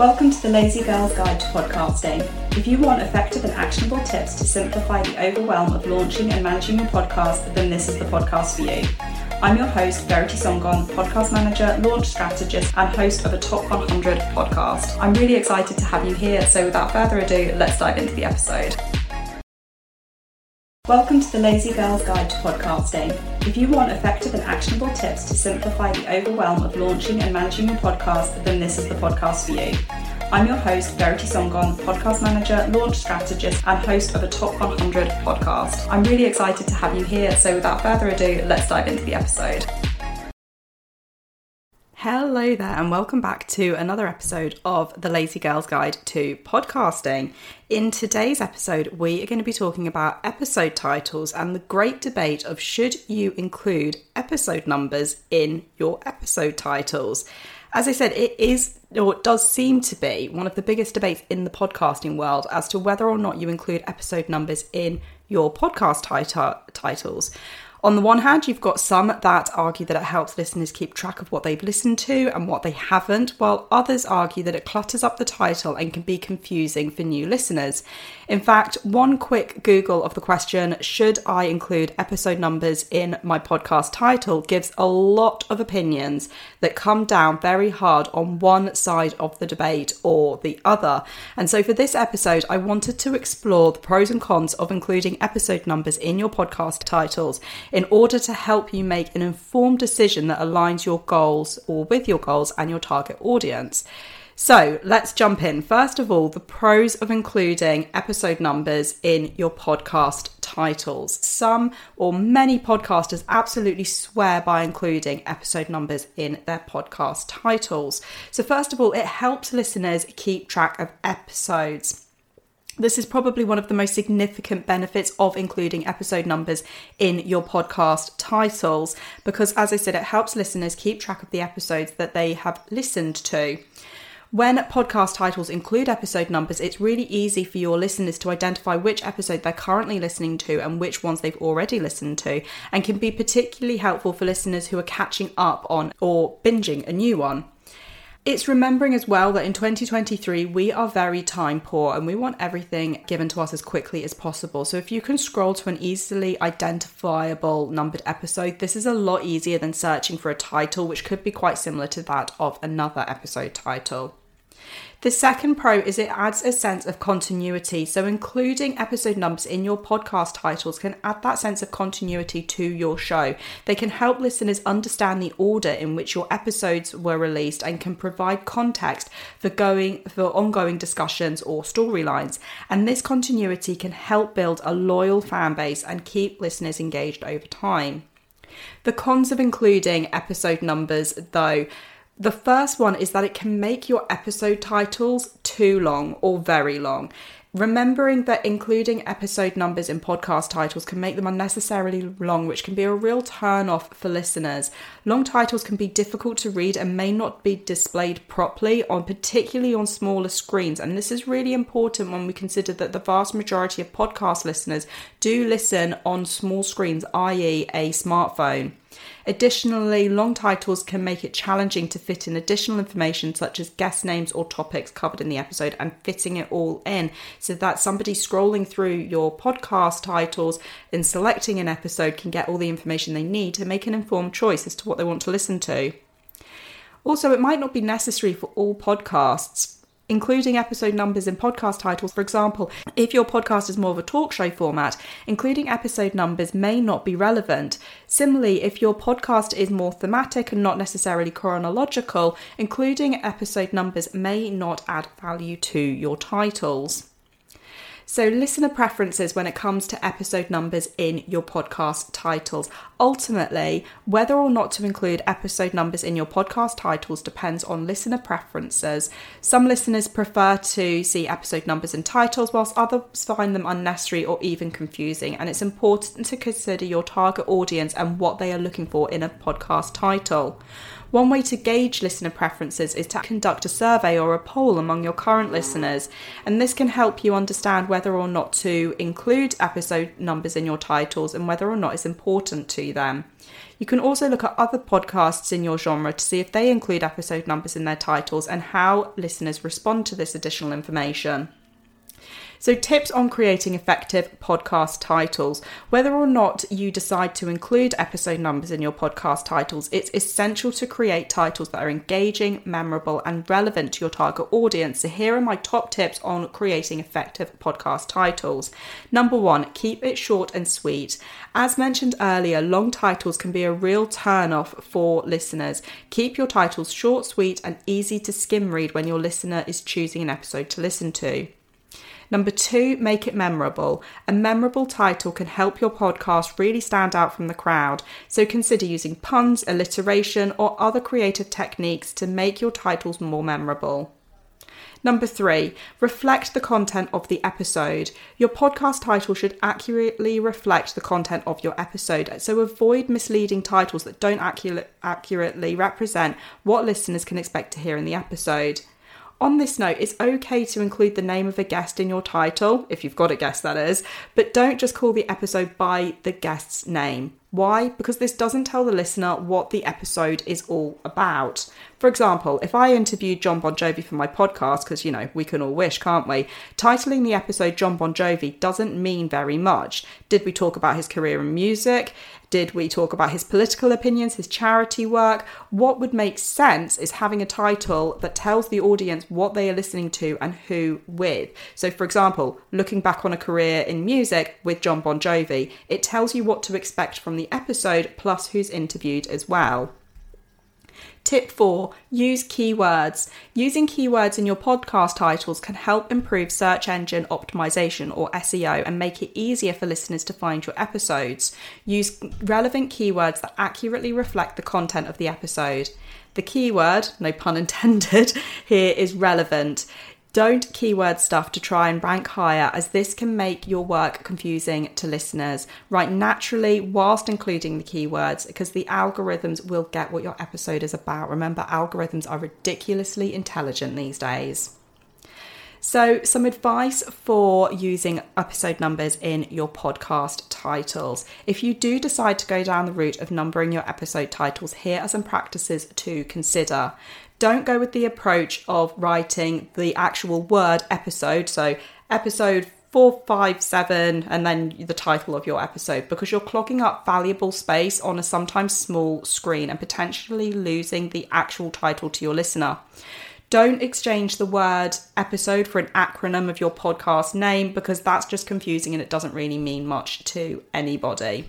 Welcome to the Lazy Girl's Guide to Podcasting. If you want effective and actionable tips to simplify the overwhelm of launching and managing your podcast, then this is the podcast for you. I'm your host, Verity Sangan, podcast manager, launch strategist, and host of a Top 100 podcast. I'm really excited to have you here, so without further ado, let's dive into the episode. Welcome to the Lazy Girl's Guide to Podcasting. If you want effective and actionable tips to simplify the overwhelm of launching and managing your podcast, then this is the podcast for you. I'm your host, Verity Sangan, podcast manager, launch strategist, and host of a Top 100 podcast. I'm really excited to have you here, so without further ado, let's dive into the episode. Hello there, and welcome back to another episode of the Lazy Girl's Guide to Podcasting. In today's episode, we are going to be talking about episode titles and the great debate of should you include episode numbers in your episode titles. As I said, it is or it does seem to be one of the biggest debates in the podcasting world as to whether or not you include episode numbers in your podcast titles. On the one hand, you've got some that argue that it helps listeners keep track of what they've listened to and what they haven't, while others argue that it clutters up the title and can be confusing for new listeners. In fact, one quick Google of the question, should I include episode numbers in my podcast title, gives a lot of opinions that come down very hard on one side of the debate or the other. And so for this episode, I wanted to explore the pros and cons of including episode numbers in your podcast titles in order to help you make an informed decision that aligns your goals or with your goals and your target audience. So let's jump in. First of all, the pros of including episode numbers in your podcast titles. Some or many podcasters absolutely swear by including episode numbers in their podcast titles. So, first of all, it helps listeners keep track of episodes. This is probably one of the most significant benefits of including episode numbers in your podcast titles because, as I said, it helps listeners keep track of the episodes that they have listened to. When podcast titles include episode numbers, it's really easy for your listeners to identify which episode they're currently listening to and which ones they've already listened to, and can be particularly helpful for listeners who are catching up on or binging a new one. It's remembering as well that in 2023 we are very time poor and we want everything given to us as quickly as possible. So if you can scroll to an easily identifiable numbered episode, this is a lot easier than searching for a title which could be quite similar to that of another episode title. The second pro is it adds a sense of continuity. So, including episode numbers in your podcast titles can add that sense of continuity to your show. They can help listeners understand the order in which your episodes were released and can provide context for going for ongoing discussions or storylines. And this continuity can help build a loyal fan base and keep listeners engaged over time. The cons of including episode numbers, though, the first one is that it can make your episode titles too long or very long. Remembering that including episode numbers in podcast titles can make them unnecessarily long, which can be a real turn off for listeners. Long titles can be difficult to read and may not be displayed properly on particularly on smaller screens. And this is really important when we consider that the vast majority of podcast listeners do listen on small screens, i.e., a smartphone. Additionally, long titles can make it challenging to fit in additional information such as guest names or topics covered in the episode and fitting it all in so that somebody scrolling through your podcast titles and selecting an episode can get all the information they need to make an informed choice as to what they want to listen to. Also, it might not be necessary for all podcasts including episode numbers in podcast titles. For example, if your podcast is more of a talk show format, including episode numbers may not be relevant. Similarly, if your podcast is more thematic and not necessarily chronological, including episode numbers may not add value to your titles. So, listener preferences when it comes to episode numbers in your podcast titles. Ultimately, whether or not to include episode numbers in your podcast titles depends on listener preferences. Some listeners prefer to see episode numbers and titles, whilst others find them unnecessary or even confusing. And it's important to consider your target audience and what they are looking for in a podcast title. One way to gauge listener preferences is to conduct a survey or a poll among your current listeners, and this can help you understand whether or not to include episode numbers in your titles and whether or not it's important to them. You can also look at other podcasts in your genre to see if they include episode numbers in their titles and how listeners respond to this additional information. So, tips on creating effective podcast titles. Whether or not you decide to include episode numbers in your podcast titles, it's essential to create titles that are engaging, memorable, and relevant to your target audience. So, here are my top tips on creating effective podcast titles. Number one, keep it short and sweet. As mentioned earlier, long titles can be a real turn off for listeners. Keep your titles short, sweet, and easy to skim read when your listener is choosing an episode to listen to. Number two, make it memorable. A memorable title can help your podcast really stand out from the crowd, so consider using puns, alliteration, or other creative techniques to make your titles more memorable. Number three, reflect the content of the episode. Your podcast title should accurately reflect the content of your episode, so avoid misleading titles that don't accurately represent what listeners can expect to hear in the episode. On this note, it's okay to include the name of a guest in your title, if you've got a guest, that is, but don't just call the episode by the guest's name. Why? Because this doesn't tell the listener what the episode is all about. For example, if I interviewed Jon Bon Jovi for my podcast, because you know, we can all wish, can't we? Titling the episode Jon Bon Jovi doesn't mean very much. Did we talk about his career in music? Did we talk about his political opinions, his charity work? What would make sense is having a title that tells the audience what they are listening to and who with. So, for example, looking back on a career in music with Jon Bon Jovi, it tells you what to expect from the episode plus who's interviewed as well. Tip four, use keywords. Using keywords in your podcast titles can help improve search engine optimization or SEO and make it easier for listeners to find your episodes. Use relevant keywords that accurately reflect the content of the episode. The keyword, no pun intended, here is relevant. Don't keyword stuff to try and rank higher, as this can make your work confusing to listeners. Write naturally whilst including the keywords because the algorithms will get what your episode is about. Remember, algorithms are ridiculously intelligent these days. So, some advice for using episode numbers in your podcast titles. If you do decide to go down the route of numbering your episode titles, here are some practices to consider. Don't go with the approach of writing the actual word episode, so episode four, five, seven, and then the title of your episode because you're clogging up valuable space on a sometimes small screen and potentially losing the actual title to your listener. Don't exchange the word episode for an acronym of your podcast name because that's just confusing and it doesn't really mean much to anybody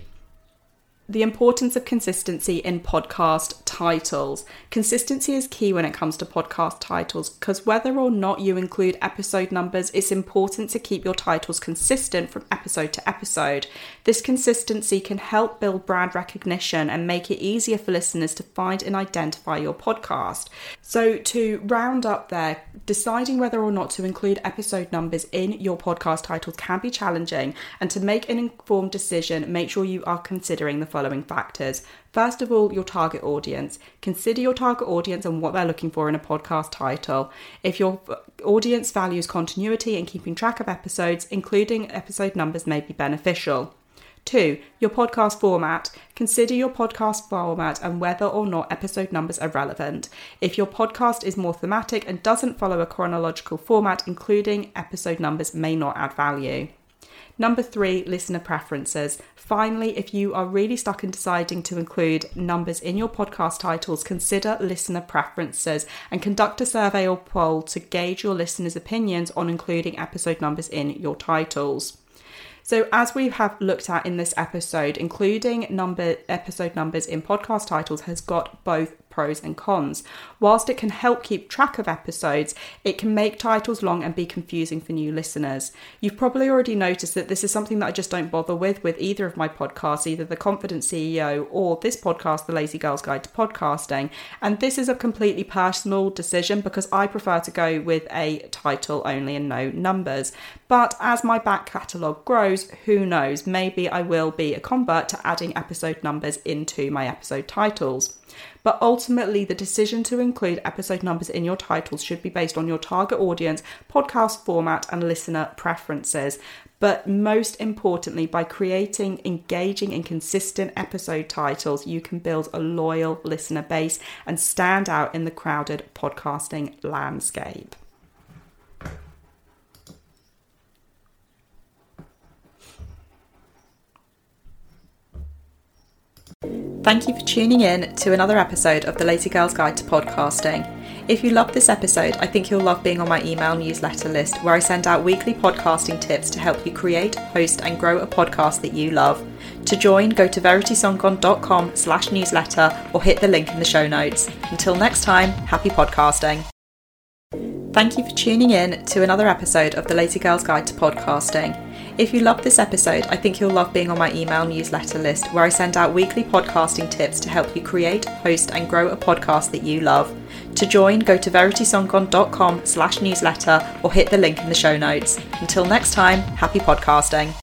the importance of consistency in podcast titles. Consistency is key when it comes to podcast titles because whether or not you include episode numbers, it's important to keep your titles consistent from episode to episode. This consistency can help build brand recognition and make it easier for listeners to find and identify your podcast. So, to round up there, deciding whether or not to include episode numbers in your podcast titles can be challenging, and to make an informed decision, make sure you are considering the following factors. First of all, your target audience. Consider your target audience and what they're looking for in a podcast title. If your audience values continuity and keeping track of episodes, including episode numbers may be beneficial. Two, your podcast format. Consider your podcast format and whether or not episode numbers are relevant. If your podcast is more thematic and doesn't follow a chronological format, including episode numbers may not add value. Number three, listener preferences. Finally, if you are really stuck in deciding to include numbers in your podcast titles, consider listener preferences and conduct a survey or poll to gauge your listeners' opinions on including episode numbers in your titles. So, as we have looked at in this episode, including number episode numbers in podcast titles has got both pros and cons. Whilst it can help keep track of episodes, it can make titles long and be confusing for new listeners. You've probably already noticed that this is something that I just don't bother with with either of my podcasts, either The Confident CEO or this podcast, The Lazy Girl's Guide to Podcasting. And this is a completely personal decision because I prefer to go with a title only and no numbers. But as my back catalogue grows, who knows, maybe I will be a convert to adding episode numbers into my episode titles. But ultimately, the decision to include episode numbers in your titles should be based on your target audience, podcast format, and listener preferences. But most importantly, by creating engaging and consistent episode titles, you can build a loyal listener base and stand out in the crowded podcasting landscape. Thank you for tuning in to another episode of the Lazy Girls Guide to Podcasting. If you love this episode, I think you'll love being on my email newsletter list where I send out weekly podcasting tips to help you create, host, and grow a podcast that you love. To join, go to veritysangan.com slash newsletter or hit the link in the show notes. Until next time, happy podcasting. Thank you for tuning in to another episode of the Lazy Girls Guide to Podcasting. If you love this episode, I think you'll love being on my email newsletter list where I send out weekly podcasting tips to help you create, host, and grow a podcast that you love. To join, go to veritysangan.com slash newsletter or hit the link in the show notes. Until next time, happy podcasting.